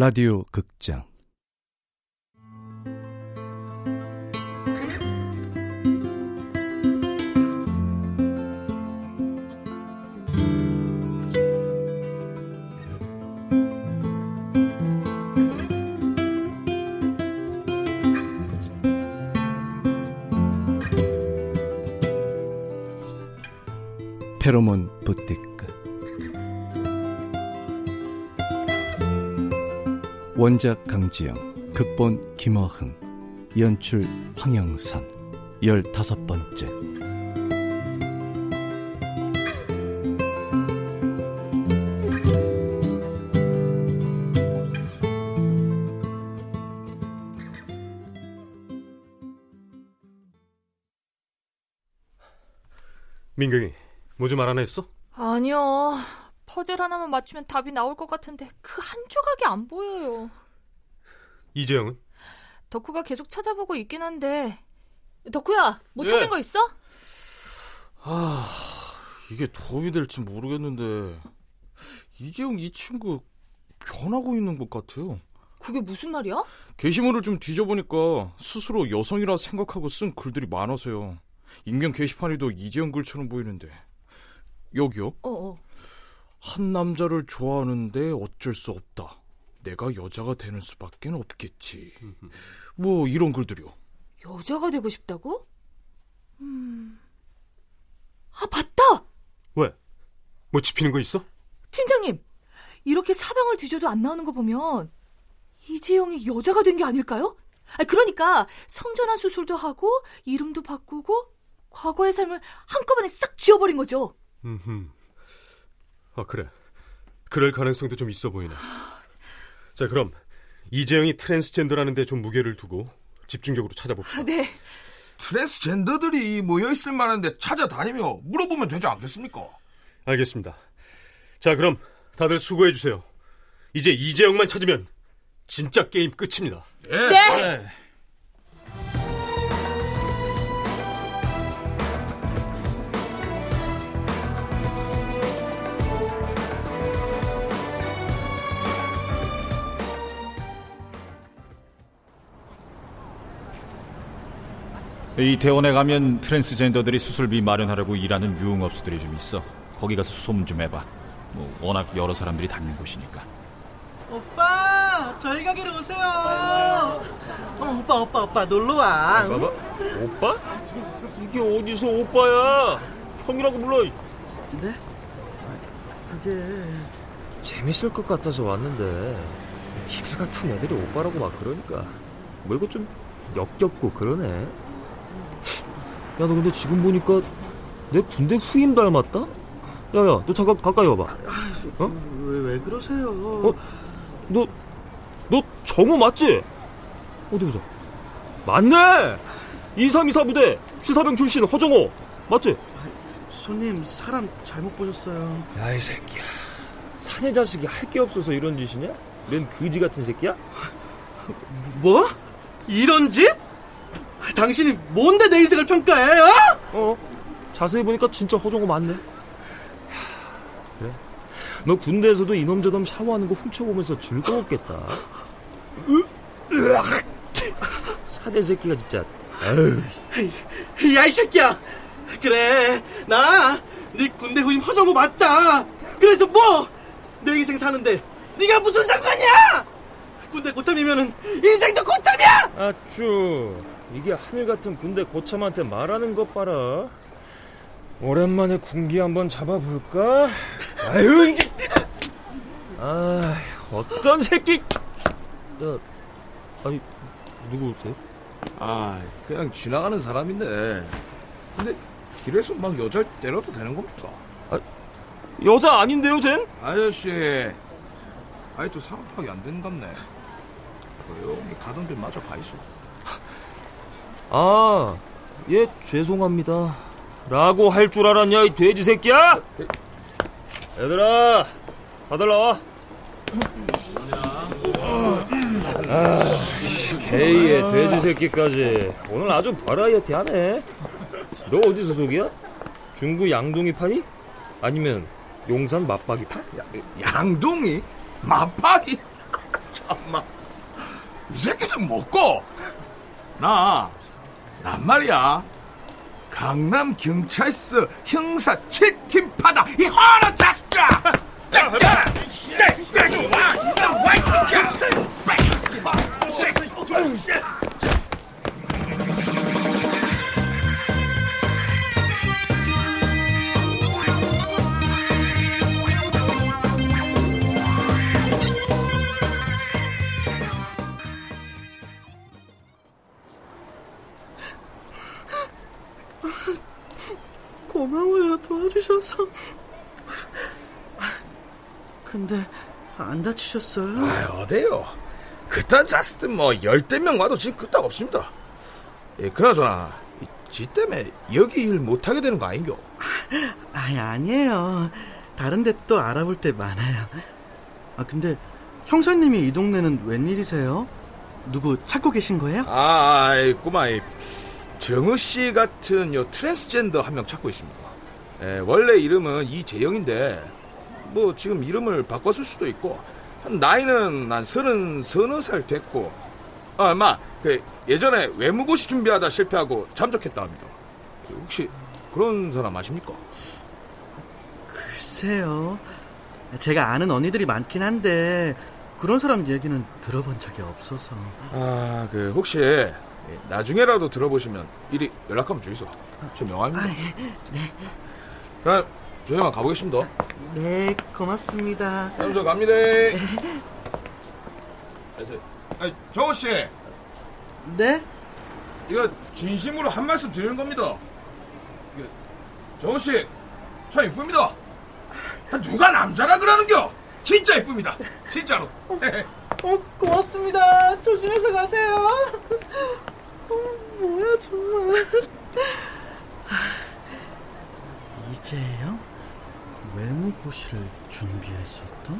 라디오 극장 원작 강지영 극본 김어흥 연출 황영선 열다섯 번째 민경이 뭐 좀 알아냈어? 아니요. 퍼즐 하나만 맞추면 답이 나올 것 같은데 그 한 조각이 안 보여요. 이재영은? 덕후가 계속 찾아보고 있긴 한데 덕후야, 뭐 예. 찾은 거 있어? 아, 이게 도움이 될지 모르겠는데 이재용 이 친구 변하고 있는 것 같아요. 그게 무슨 말이야? 게시물을 좀 뒤져보니까 스스로 여성이라 생각하고 쓴 글들이 많아서요. 익명 게시판에도 이재용 글처럼 보이는데 여기요. 어, 어. 한 남자를 좋아하는데 어쩔 수 없다. 내가 여자가 되는 수밖에 없겠지. 뭐 이런 글들이요. 여자가 되고 싶다고? 음. 아, 맞다! 왜? 뭐 집히는 거 있어? 팀장님, 이렇게 사방을 뒤져도 안 나오는 거 보면 이재영이 여자가 된 게 아닐까요? 아, 그러니까 성전환 수술도 하고 이름도 바꾸고 과거의 삶을 한꺼번에 싹 지워버린 거죠. 음흠. 아 그래. 그럴 가능성도 좀 있어 보이네. 자 그럼 이재영이 트랜스젠더라는 데 좀 무게를 두고 집중적으로 찾아봅시다. 아, 네. 트랜스젠더들이 모여 있을 만한데 찾아다니며 물어보면 되지 않겠습니까? 알겠습니다. 자 그럼 다들 수고해 주세요. 이제 이재영만 찾으면 진짜 게임 끝입니다. 예. 네. 이태원에 가면 트랜스젠더들이 수술비 마련하려고 일하는 유흥업소들이 좀 있어. 거기 가서 소문 좀 해봐. 뭐 워낙 여러 사람들이 다니는 곳이니까. 오빠 저희 가게로 오세요 어, 오빠 오빠 오빠 놀러와 응? 오빠? 이게 어디서 오빠야? 형이라고 불러. 네? 아, 그게 재밌을 것 같아서 왔는데 니들 같은 애들이 오빠라고 막 그러니까 뭐 이거 좀 역겹고 그러네. 야 너 근데 지금 보니까 내 군대 후임 닮았다? 야야 너 잠깐 가까이 와봐. 어? 왜, 왜 그러세요 어? 너, 너 정우 맞지? 어디 보자. 맞네! 2324 부대 취사병 출신 허정호. 맞지? 손님 사람 잘못 보셨어요 야, 이 새끼야. 사내 자식이 할 게 없어서 이런 짓이냐? 넌 그지 같은 새끼야? 뭐? 이런 짓? 당신이 뭔데 내 인생을 평가해 어? 어? 자세히 보니까 진짜 허정호 맞네. 하, 그래. 너 군대에서도 이놈 저놈 샤워하는 거 훔쳐보면서 즐거웠겠다. 사대 새끼가 진짜. 야 이 새끼야 그래 나 네 군대 후임 허정호 맞다 그래서 뭐? 내 인생 사는데 네가 무슨 상관이야 군대 고참이면은 인생도 고참이야 아쭈 이게 하늘 같은 군대 고참한테 말하는 것 봐라 오랜만에 군기 한번 잡아볼까? 아유 이게 아 어떤 새끼 야 아니 누구세요? 아, 그냥 지나가는 사람인데. 근데 길에서 막 여자를 때려도 되는 겁니까? 여자 아닌데요 쟨? 아저씨, 아직도 사람 파악이 안 된답네. 조용히 가던 길 마저 가 있어. 아, 예, 죄송합니다. 라고 할 줄 알았냐, 이 돼지 새끼야? 얘들아, 다들 나와. 아, 게이의 돼지 새끼까지. 오늘 아주 버라이어티 하네. 너 어디 소속이야? 중구 양동이 파니? 아니면 용산 맞박이 파? 양동이? 맞박이? 참나. 이 새끼들 먹고. 나, 난 말이야. 강남 경찰서 형사 7팀 파다. 이 화나 자식아! 자, 자, 자, 자, 이리 와, 이리 와, 이 새끼야! 고마워요 안 다치셨어요? 아, 어때요? 그딴 자스트 뭐 열대 명 와도 지금 끄떡 없습니다. 예, 그나저나 이, 지 때문에 여기 일 못하게 되는 거 아닌겨? 아니 아니에요. 다른 데 또 알아볼 때 많아요. 아 근데 형사님이 이 동네는 웬일이세요? 누구 찾고 계신 거예요? 아, 아이, 꼬마, 이 정우 씨 같은 요 트랜스젠더 한 명 찾고 있습니다. 예, 원래 이름은 이재영인데, 뭐 지금 이름을 바꿨을 수도 있고, 한 나이는 한 서른 서너 살 됐고, 아, 마, 그 예전에 외무고시 준비하다 실패하고 잠적했다 합니다. 혹시 그런 사람 아십니까? 글쎄요. 제가 아는 언니들이 많긴 한데 그런 사람 얘기는 들어본 적이 없어서. 아, 그 혹시 나중에라도 들어보시면 이리 연락하면 주이소. 저 명함입니다. 아, 예. 네. 그럼 저희만 가보겠습니다. 네, 고맙습니다. 그럼 저 갑니다. 아, 정호 씨, 네? 이거 진심으로 한 말씀 드리는 겁니다. 정호 씨, 참 이쁩니다. 아, 누가 남자라 그러는겨? 진짜 이쁩니다. 진짜로. 어, 고맙습니다. 조심해서 가세요. 어, 뭐야, 정말. 이제요? 외무고시를 준비했었다?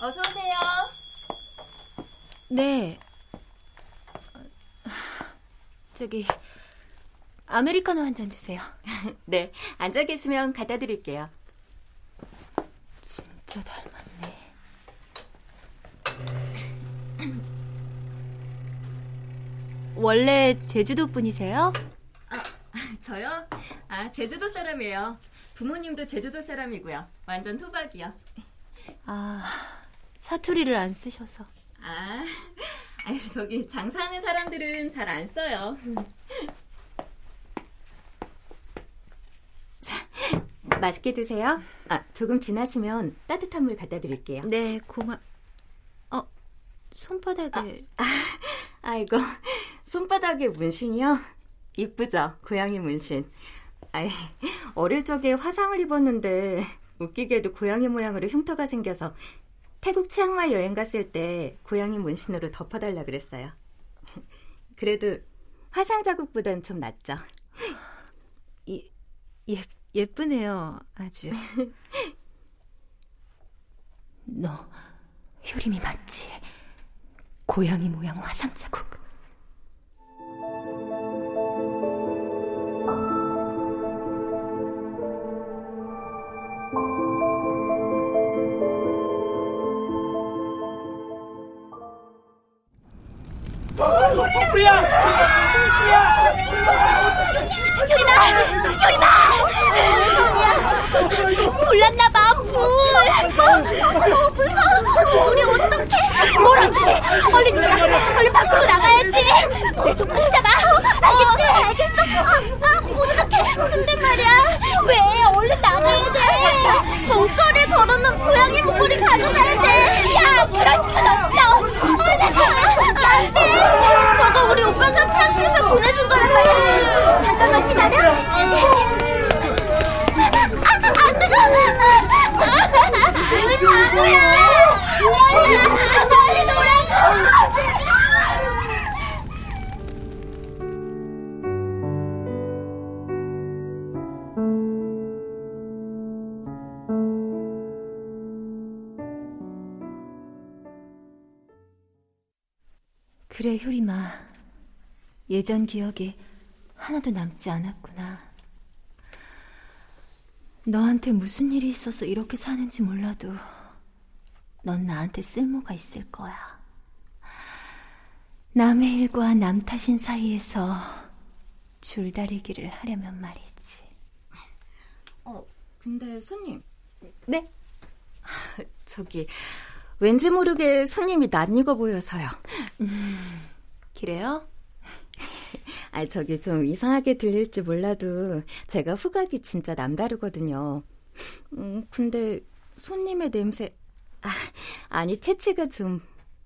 어서 오세요. 네. 저기 아메리카노 한 잔 주세요. 네, 앉아 계시면 갖다 드릴게요. 진짜 닮았네. 원래 제주도 분이세요? 저요? 아, 제주도 사람이에요. 부모님도 제주도 사람이고요. 완전 토박이요. 아, 사투리를 안 쓰셔서. 아, 아니, 저기 장사하는 사람들은 잘 안 써요. 자, 맛있게 드세요. 아, 조금 지나시면 따뜻한 물 갖다 드릴게요. 네, 고마. 어, 손바닥에. 아, 아이고, 손바닥에 문신이요? 이쁘죠? 고양이 문신. 아이, 어릴 적에 화상을 입었는데 웃기게도 고양이 모양으로 흉터가 생겨서 태국 치앙마이 여행 갔을 때 고양이 문신으로 덮어달라 그랬어요. 그래도 화상 자국보단 좀 낫죠. 예, 예, 예쁘네요, 아주. 너 효림이 맞지? 고양이 모양 화상 자국. 불났나봐 불. 어, 무서워. 우리 어떡해? 뭐라 그래? 얼른 일어나. 얼른 밖으로 나가야지. 내손 붙잡아. 알겠지? 알겠어. 아, 어떡해? 근데 말이야. 왜? 얼른 나가야 돼. 정거리에 걸어놓은 고양이 목걸이 가져가야 돼. 야, 그럴 순 없어. 얼른 가. 안 돼. 저거 우리 오빠가 프랑스에서 보내준 거란 말이야. 잠깐만 기다려. 아, 아, 뜨거! 왜 바보야! 빨리! 그래, 효리마. 예전 기억이 하나도 남지 않았구나. 너한테 무슨 일이 있어서 이렇게 사는지 몰라도 넌 나한테 쓸모가 있을 거야. 남의 일과 남 탓인 사이에서 줄다리기를 하려면 말이지. 어, 근데 손님. 네? 저기, 왠지 모르게 손님이 낯익어 보여서요. 음, 그래요? 아, 저기 좀 이상하게 들릴지 몰라도 제가 후각이 진짜 남다르거든요. 음, 근데 손님의 냄새, 아, 아니, 채취가 좀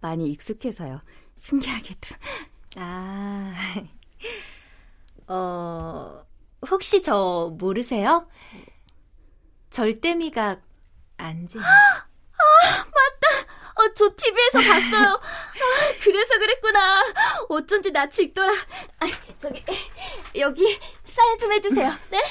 많이 익숙해서요. 신기하게도. 아, 어, 혹시 저 모르세요? 절대미각 안지? 아, 맞다! 어, 저 TV에서 봤어요. 아, 그래서 그랬구나. 어쩐지 낯이 익더라. 아, 저기, 여기 사인 좀 해주세요. 네?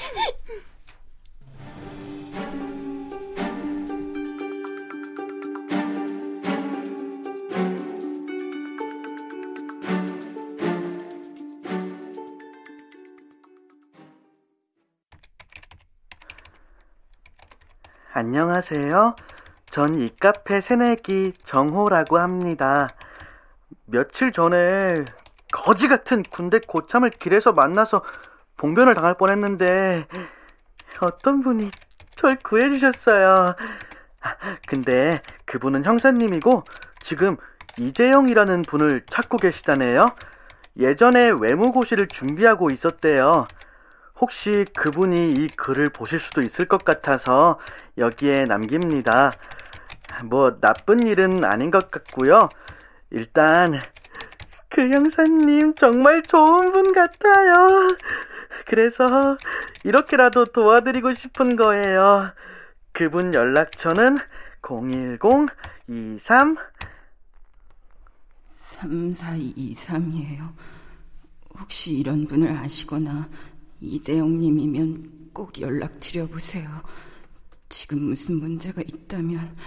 안녕하세요. 전 이 카페 새내기 정호라고 합니다. 며칠 전에 거지 같은 군대 고참을 길에서 만나서 봉변을 당할 뻔했는데 어떤 분이 절 구해주셨어요. 근데 그분은 형사님이고 지금 이재영이라는 분을 찾고 계시다네요. 예전에 외무고시를 준비하고 있었대요. 혹시 그분이 이 글을 보실 수도 있을 것 같아서 여기에 남깁니다. 뭐 나쁜 일은 아닌 것 같고요. 일단 그 형사님 정말 좋은 분 같아요. 그래서 이렇게라도 도와드리고 싶은 거예요. 그분 연락처는 010-23 3423이에요. 혹시 이런 분을 아시거나 이재영님이면 꼭 연락드려보세요. 지금 무슨 문제가 있다면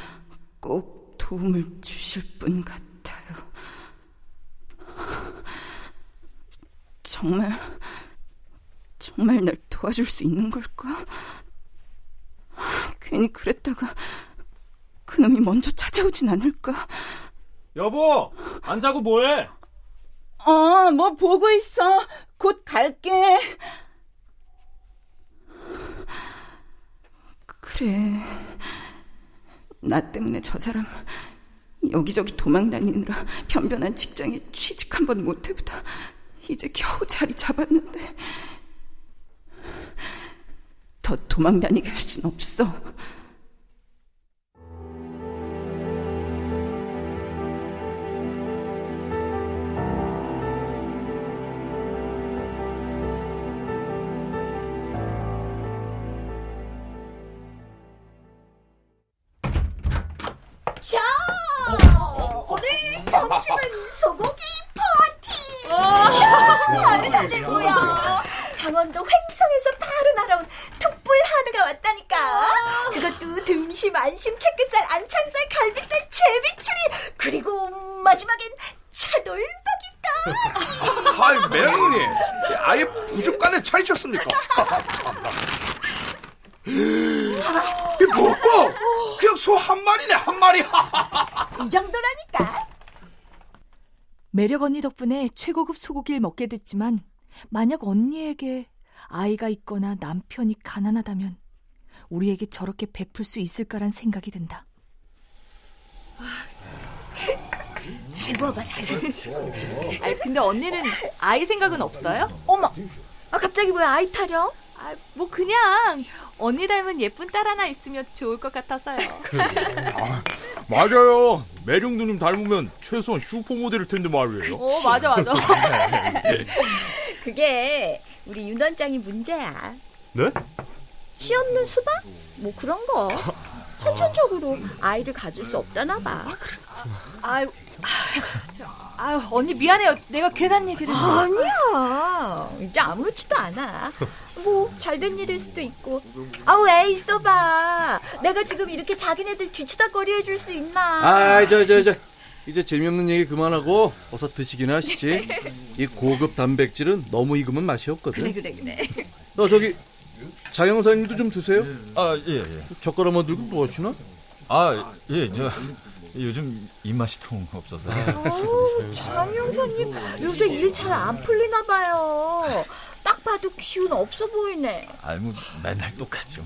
꼭 도움을 주실 분 같아요. 정말, 정말 날 도와줄 수 있는 걸까? 괜히 그랬다가 그놈이 먼저 찾아오진 않을까? 여보, 안 자고 뭐해? 어, 뭐 보고 있어. 곧 갈게. 그래. 나 때문에 저 사람 여기저기 도망 다니느라 변변한 직장에 취직 한 번 못해보다 이제 겨우 자리 잡았는데 더 도망 다니게 할 순 없어. 다들 뭐야? 강원도 횡성에서 바로 날아온 툭불 한우가 왔다니까. 그것도 등심, 안심, 채끝살, 안창살, 갈비살, 제비추리 그리고 마지막엔 차돌박이까지. 아이 매형님 아예 부족간에 차리셨습니까? 이 뭐고? 그냥 소 한 마리네 한 마리. 이 정도라니까. 매력 언니 덕분에 최고급 소고기를 먹게 됐지만 만약 언니에게 아이가 있거나 남편이 가난하다면 우리에게 저렇게 베풀 수 있을까란 생각이 든다. 잘 부어봐, 잘 부어. 아 근데 언니는 아이 생각은 없어요? 어머, 아 갑자기 왜 아이 타령? 아, 뭐 그냥 언니 닮은 예쁜 딸 하나 있으면 좋을 것 같아서요. 아, 맞아요. 매력 누님 닮으면 최소한 슈퍼모델일 텐데 말이에요. 어, 맞아, 맞아. 그게 우리 윤 원장이 문제야. 네? 씨 없는 수박? 뭐 그런 거. 선천적으로 아이를 가질 수 없다나 봐. 아유, 아유, 언니 미안해요. 내가 괜한 얘기를 해서. 아니야. 이제 아무렇지도 않아. 뭐 잘된 일일 수도 있고. 아우 애 있어봐. 내가 지금 이렇게 자기네들 뒤치다 거리 해줄 수 있나? 아, 저, 저, 저. 이제 재미없는 얘기 그만하고 어서 드시기나 하시지. 이 고급 단백질은 너무 익으면 맛이 없거든. 그래 그래 그래. 어 저기 장영사님도 좀 드세요. 아 예. 예. 젓가락 만 들고 뭐 하시나? 아 예. 저 요즘 입맛이 통 없어서. 아우, 장 형사님 요새 일 잘 안 풀리나 봐요. 딱 봐도 기운 없어 보이네. 아이 뭐 맨날 똑같죠.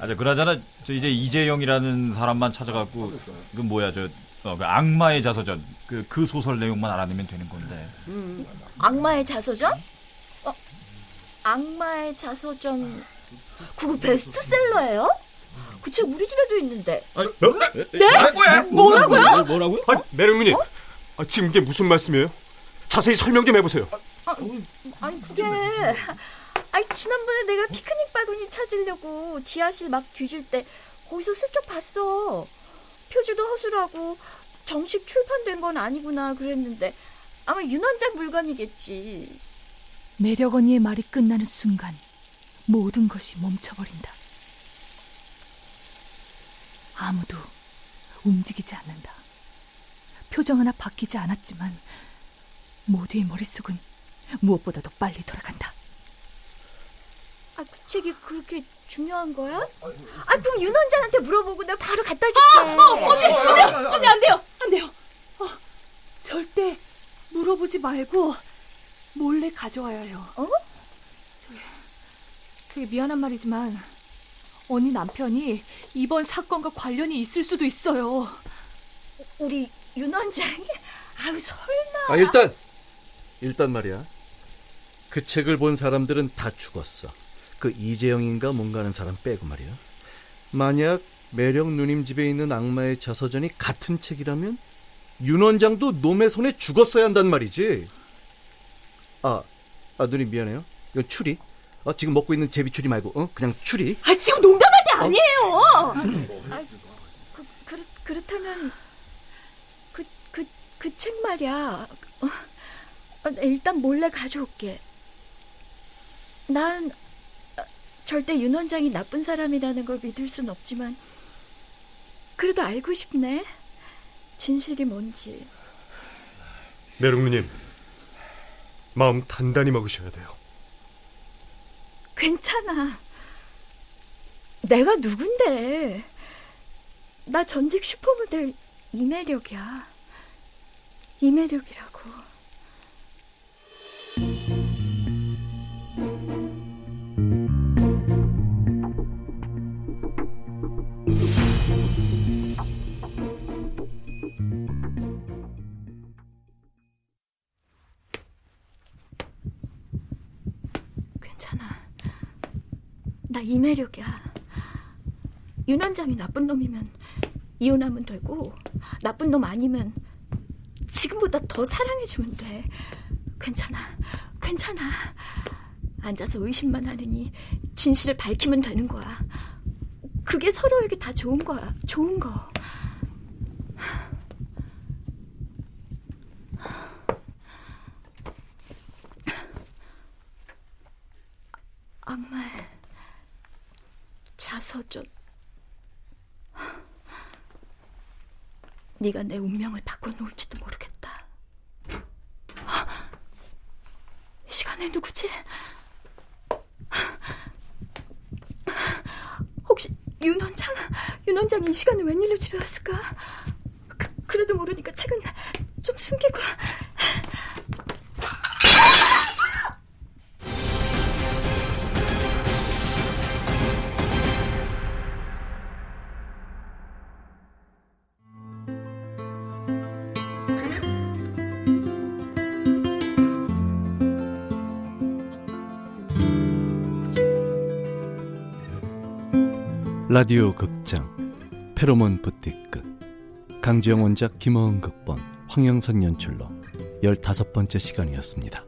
아저 그나저나 저 이제 이재영이라는 사람만 찾아갖고 그 뭐야 저 어, 그 악마의 자서전 그 그 소설 내용만 알아내면 되는 건데. 음, 악마의 자서전? 어, 악마의 자서전 그거 베스트셀러예요? 그책 우리 집에도 있는데. 아, 네? 뭐야? 뭐라고요? 뭐라고요? 아, 매력누님, 아, 지금 이게 무슨 말씀이에요? 자세히 설명 좀 해보세요. 아, 아니 그게 아니 지난번에 내가 피크닉 바구니 찾으려고 지하실 막 뒤질 때 거기서 슬쩍 봤어. 표지도 허술하고 정식 출판된 건 아니구나 그랬는데 아마 윤원장 물건이겠지. 매력 언니의 말이 끝나는 순간 모든 것이 멈춰버린다. 아무도 움직이지 않는다. 표정 하나 바뀌지 않았지만 모두의 머릿속은 무엇보다도 빨리 돌아간다. 아, 그 책이 그렇게 중요한 거야? 아, 그럼 윤 원장한테 물어보고 내가 바로 갖다 줄게. 아, 어, 언니, 언니, 언니 안 돼요, 안 돼요. 어, 절대 물어보지 말고 몰래 가져와야 해요. 어? 저기, 그게 미안한 말이지만 언니 남편이 이번 사건과 관련이 있을 수도 있어요. 우리 윤 원장이? 아유 설마. 아 일단 일단 말이야. 그 책을 본 사람들은 다 죽었어. 그 이재영인가 뭔가 하는 사람 빼고 말이야. 만약 매력 누님 집에 있는 악마의 자서전이 같은 책이라면 윤 원장도 놈의 손에 죽었어야 한단 말이지. 아, 아 누님 미안해요. 이건 추리. 어, 지금 먹고 있는 제비추리 말고, 어, 그냥 추리. 아 지금 농담할 때 아니에요. 아, 그, 그, 그렇다면 그, 그, 그 책 말이야. 어, 어, 일단 몰래 가져올게. 난 어, 절대 윤 원장이 나쁜 사람이라는 걸 믿을 순 없지만 그래도 알고 싶네. 진실이 뭔지. 매력누님, 마음 단단히 먹으셔야 돼요. 괜찮아. 내가 누군데? 나 전직 슈퍼모델 이매력이야. 이매력이라고. 나 이매력이야. 윤 원장이 나쁜 놈이면 이혼하면 되고 나쁜 놈 아니면 지금보다 더 사랑해주면 돼. 괜찮아. 괜찮아. 앉아서 의심만 하느니 진실을 밝히면 되는 거야. 그게 서로에게 다 좋은 거야. 좋은 거. 악마의 자서전. 네가 내 운명을 바꿔놓을지도 모르겠다. 이 시간에 누구지? 혹시 윤 원장? 윤 원장이 이 시간에 웬일로 집에 왔을까? 라디오 극장 페로몬 부티크 강지영 원작 김어은 극본 황영선 연출로 열다섯 번째 시간이었습니다.